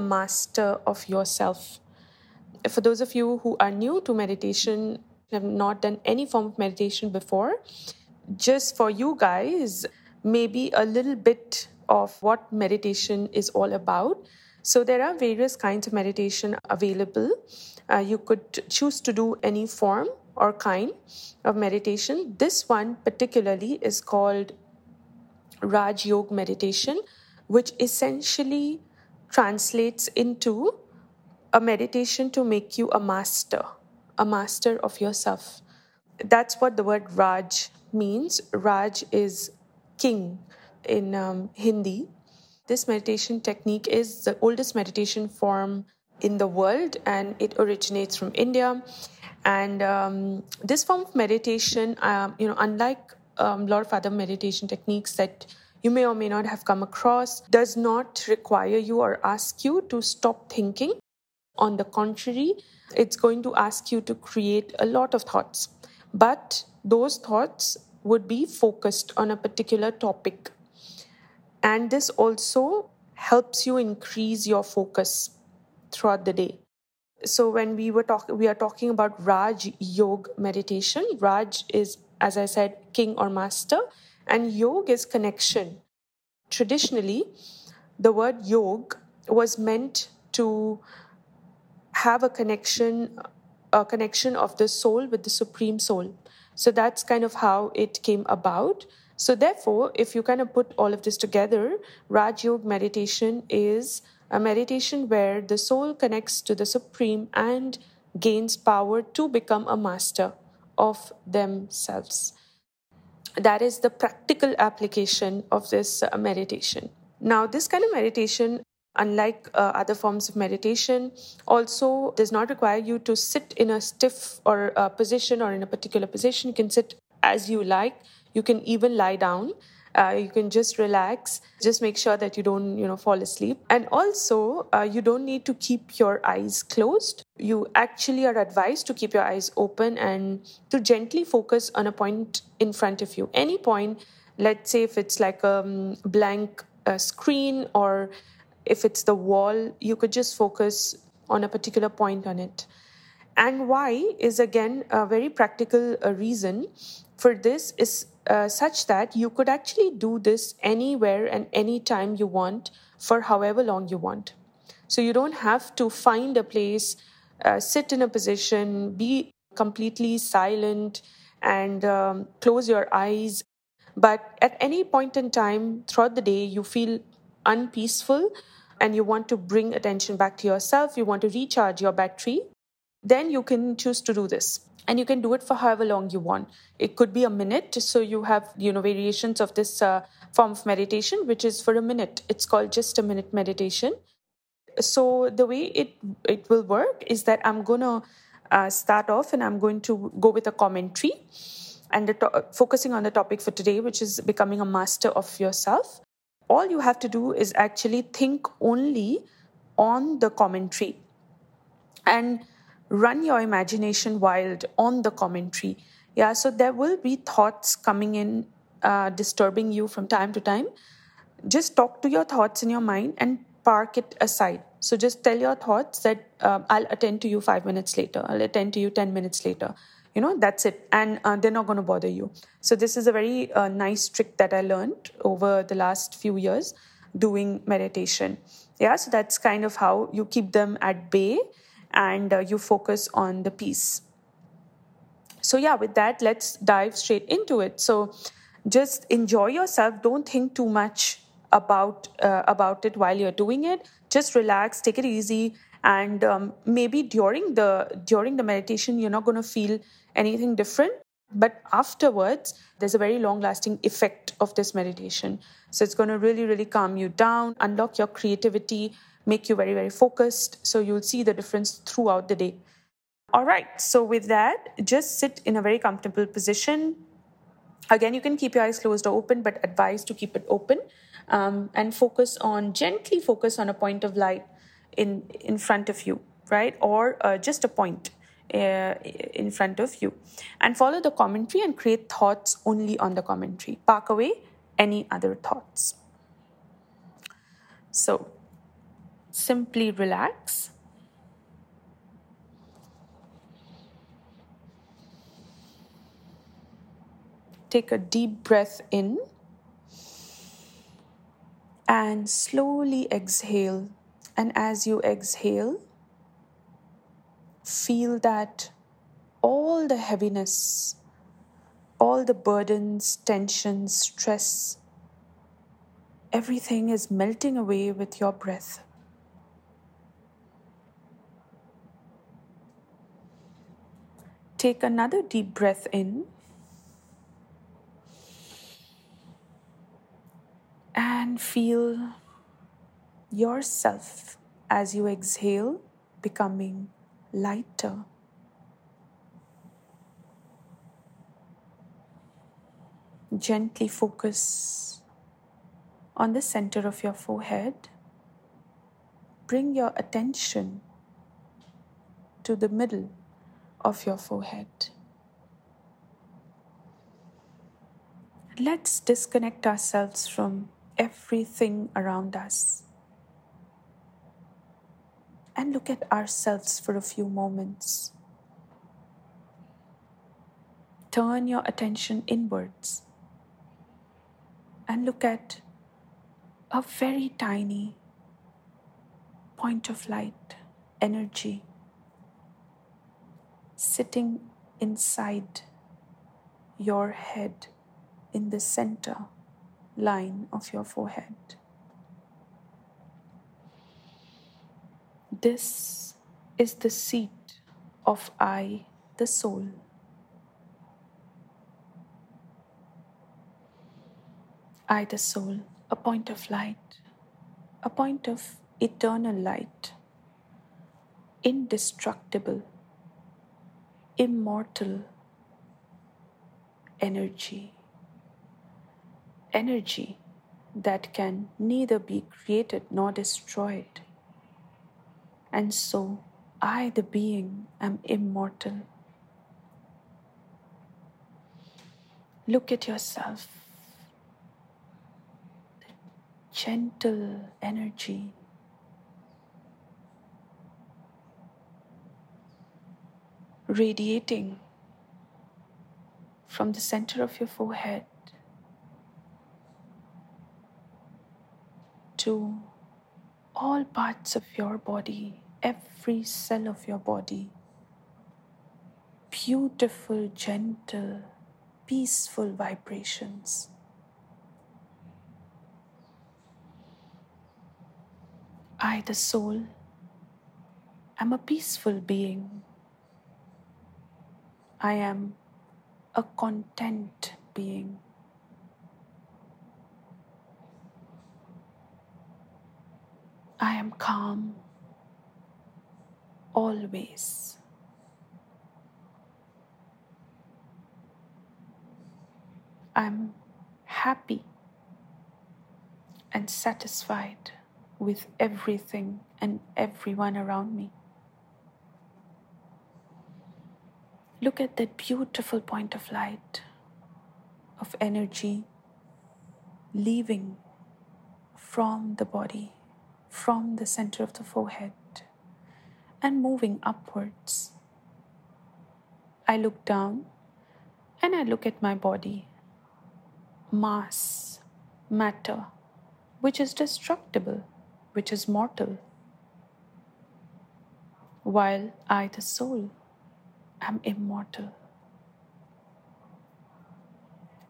a master of yourself. For those of you who are new to meditation, have not done any form of meditation before, just for you guys, maybe a little bit of what meditation is all about. So, there are various kinds of meditation available. Uh, you could choose to do any form or kind of meditation. This one, particularly, is called Raj Yoga meditation, which essentially translates into a meditation to make you a master, a master of yourself. That's what the word Raj means. Raj is king in um, Hindi. This meditation technique is the oldest meditation form in the world and it originates from India. And um, this form of meditation, um, you know, unlike um, a lot of other meditation techniques that you may or may not have come across, does not require you or ask you to stop thinking. On the contrary, it's going to ask you to create a lot of thoughts. But those thoughts would be focused on a particular topic. And this also helps you increase your focus throughout the day. So when we were talking we are talking about Raj Yoga meditation. Raj is, as I said, king or master, and yoga is connection. Traditionally, the word yoga was meant to have a connection a connection of the soul with the supreme soul so that's kind of how it came about. So, therefore, if you kind of put all of this together, Raj Yoga meditation is a meditation where the soul connects to the Supreme and gains power to become a master of themselves. That is the practical application of this uh, meditation. Now, this kind of meditation unlike uh, other forms of meditation, also does not require you to sit in a stiff or a position or in a particular position. You can sit as you like. You can even lie down. Uh, you can just relax. Just make sure that you don't, you know, fall asleep. And also, uh, you don't need to keep your eyes closed. You actually are advised to keep your eyes open and to gently focus on a point in front of you. Any point. Let's say if it's like a um, blank uh, screen or if it's the wall, you could just focus on a particular point on it. And why is again a very practical uh, reason for this is uh, such that you could actually do this anywhere and anytime you want for however long you want. So you don't have to find a place, uh, sit in a position, be completely silent, and um, close your eyes. But at any point in time throughout the day, you feel unpeaceful and you want to bring attention back to yourself, you want to recharge your battery, then you can choose to do this. And you can do it for however long you want. It could be a minute. So you have, you know, variations of this uh, form of meditation, which is for a minute. It's called just a minute meditation. So the way it it will work is that I'm gonna uh, start off and I'm going to go with a commentary and to- focusing on the topic for today, which is becoming a master of yourself all you have to do is actually think only on the commentary and run your imagination wild on the commentary. Yeah, so there will be thoughts coming in, uh, disturbing you from time to time. Just talk to your thoughts in your mind and park it aside. So just tell your thoughts that uh, I'll attend to you five minutes later, I'll attend to you 10 minutes later you know that's it and uh, they're not going to bother you so this is a very uh, nice trick that i learned over the last few years doing meditation yeah so that's kind of how you keep them at bay and uh, you focus on the peace. So yeah with that let's dive straight into it. So just enjoy yourself. Don't think too much about uh, about it while you're doing it. Just relax take it easy and um, maybe during the during the meditation you're not going to feel anything different. But afterwards there's a very long lasting effect of this meditation. So it's going to really really calm you down unlock your creativity make you very very focused so you'll see the difference throughout the day. All right so with that just sit in a very comfortable position. Again you can keep your eyes closed or open but advise to keep it open um, and focus on gently focus on a point of light in in front of you right? Or uh, just a point uh, in front of you. And follow the commentary and create thoughts only on the commentary. Park away any other thoughts. So simply relax. Take a deep breath in and slowly exhale. And as you exhale, feel that all the heaviness, all the burdens, tensions, stress, everything is melting away with your breath. Take another deep breath in. And feel yourself as you exhale becoming lighter. Gently focus on the center of your forehead. Bring your attention to the middle of your forehead. Let's disconnect ourselves from everything around us and look at ourselves for a few moments. Turn your attention inwards and look at a very tiny point of light, energy sitting inside your head in the center line of your forehead. This is the seat of I, the soul. I, the soul, a point of light, a point of eternal light, indestructible immortal energy. Energy that can neither be created nor destroyed. And so, I, the being, am immortal. Look at yourself. The gentle energy radiating from the center of your forehead to all parts of your body, every cell of your body. Beautiful, gentle, peaceful vibrations. I, the soul, am a peaceful being I am a content being. I am calm always. I'm happy and satisfied with everything and everyone around me. Look at that beautiful point of light, of energy leaving from the body, from the center of the forehead, and moving upwards. I look down and I look at my body, mass, matter, which is destructible, which is mortal, while I, the soul, am immortal.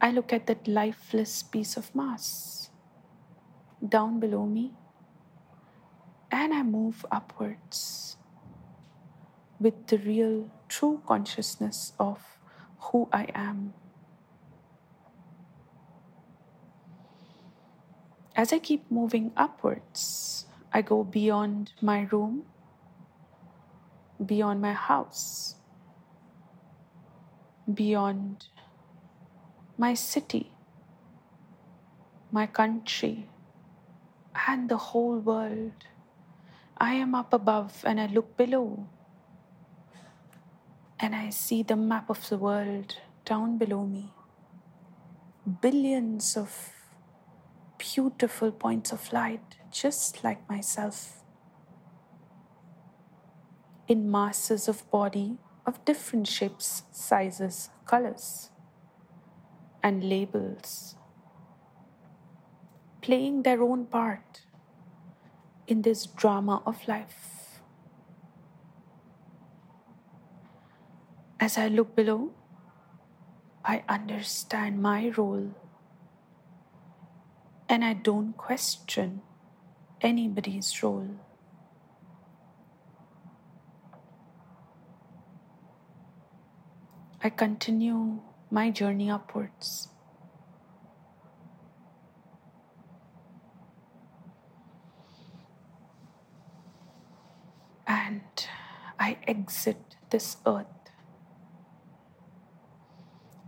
I look at that lifeless piece of mass down below me and I move upwards with the real, true consciousness of who I am. As I keep moving upwards, I go beyond my room, beyond my house, beyond my city, my country, and the whole world. I am up above and I look below, and I see the map of the world down below me. Billions of beautiful points of light, just like myself, in masses of body of different shapes, sizes, colors, and labels, playing their own part in this drama of life. As I look below, I understand my role and I don't question anybody's role. I continue my journey upwards. And I exit this earth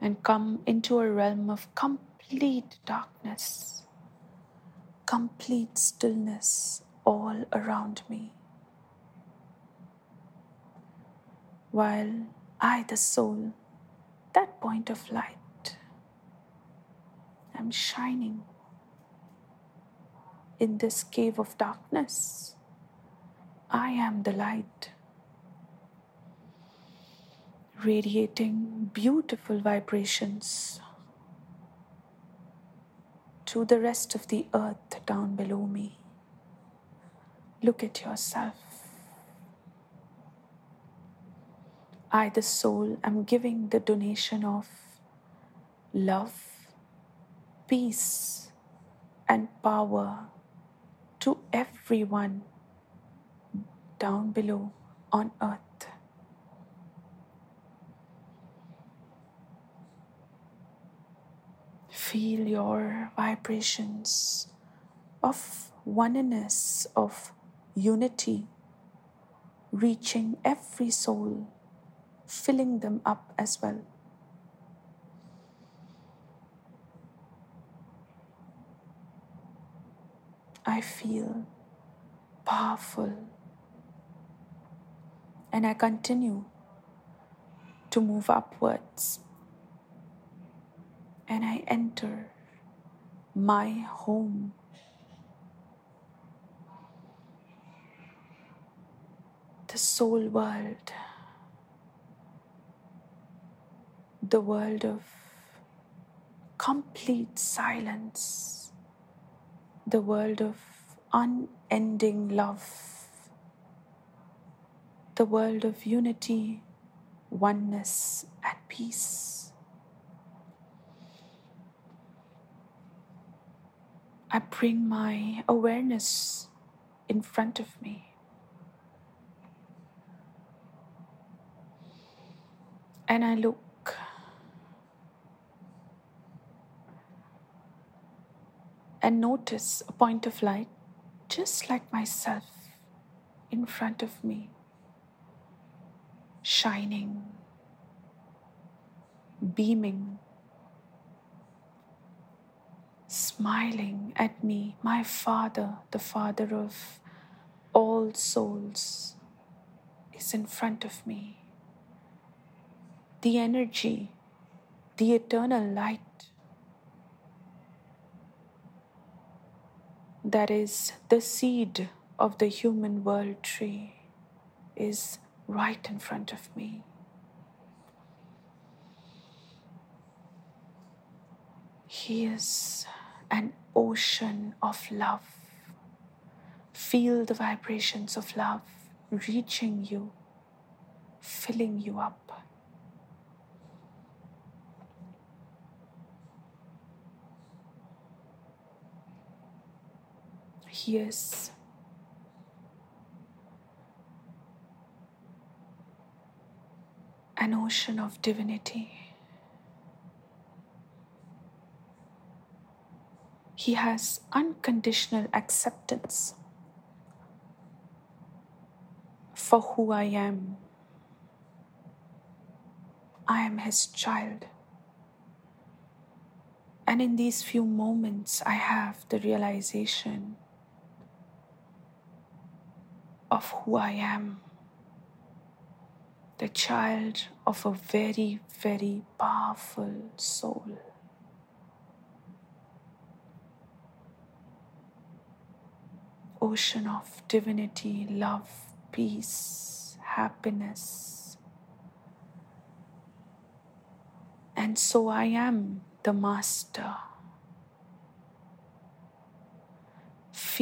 and come into a realm of complete darkness, complete stillness all around me. While I, the soul, that point of light, I'm shining in this cave of darkness. I am the light, radiating beautiful vibrations to the rest of the earth down below me. Look at yourself. I, the soul, am giving the donation of love, peace, and power to everyone down below on earth. Feel your vibrations of oneness, of unity, reaching every soul filling them up as well. I feel powerful and I continue to move upwards and I enter my home. The soul world. The world of complete silence, the world of unending love, the world of unity, oneness, and peace. I bring my awareness in front of me. And I look and notice a point of light just like myself in front of me, shining, beaming, smiling at me, my Father, the Father of all souls, is in front of me. The energy, the eternal light that is the seed of the human world tree is right in front of me. He is an ocean of love. Feel the vibrations of love reaching you, filling you up. He is. An ocean of divinity. He has unconditional acceptance for who I am. I am His child. And in these few moments, I have the realization of who I am. The child of a very, very powerful soul. Ocean of divinity, love, peace, happiness. And so I am the master.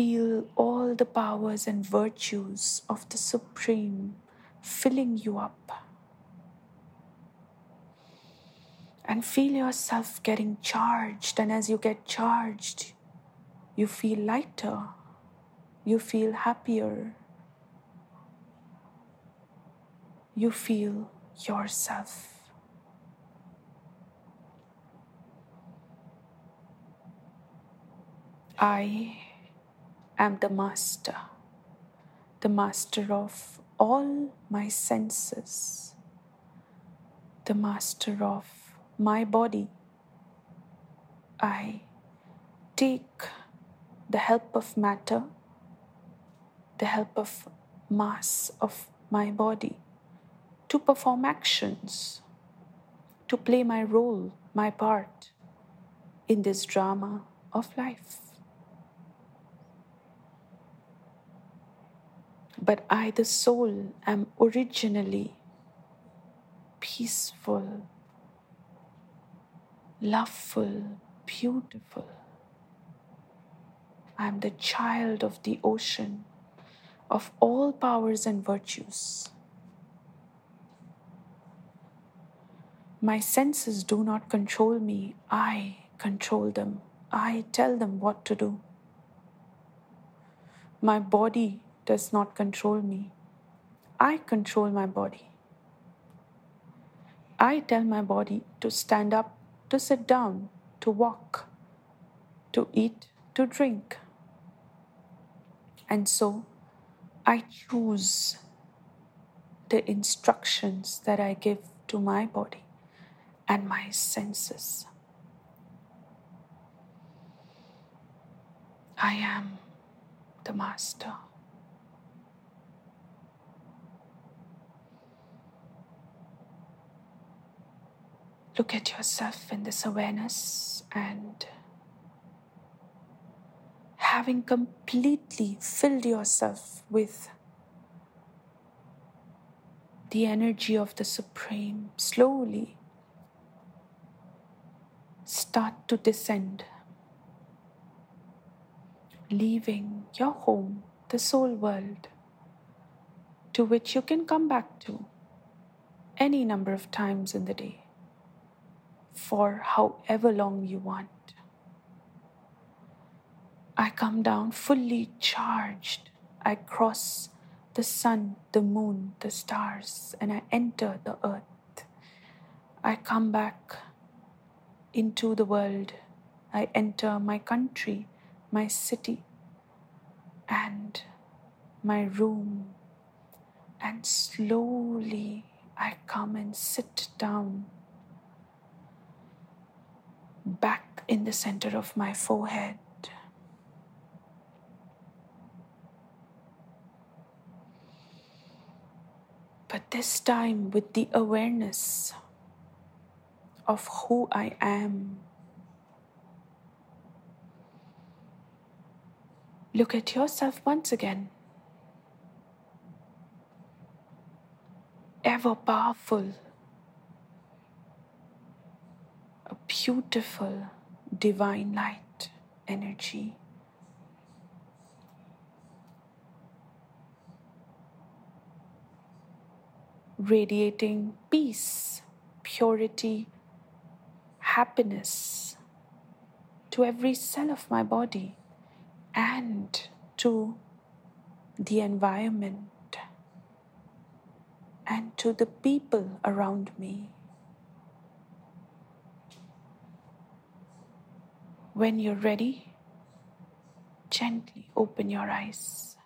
Feel all the powers and virtues of the Supreme filling you up. And feel yourself getting charged. And as you get charged, you feel lighter, you feel happier, you feel yourself. I am the master, the master of all my senses, the master of my body. I take the help of matter, the help of mass of my body to perform actions, to play my role, my part in this drama of life. But I, the soul, am originally peaceful, loveful, beautiful. I am the child of the ocean, of all powers and virtues. My senses do not control me, I control them. I tell them what to do. My body does not control me. I control my body. I tell my body to stand up, to sit down, to walk, to eat, to drink. And so I choose the instructions that I give to my body and my senses. I am the master. Look at yourself in this awareness and having completely filled yourself with the energy of the Supreme, slowly start to descend, leaving your home, the soul world, to which you can come back to any number of times in the day for however long you want. I come down fully charged. I cross the sun, the moon, the stars, and I enter the earth. I come back into the world. I enter my country, my city, and my room. And slowly I come and sit down back in the center of my forehead. But this time with the awareness of who I am. Look at yourself once again. Ever powerful beautiful divine light energy. Radiating peace, purity, happiness to every cell of my body and to the environment and to the people around me. When you're ready, gently open your eyes.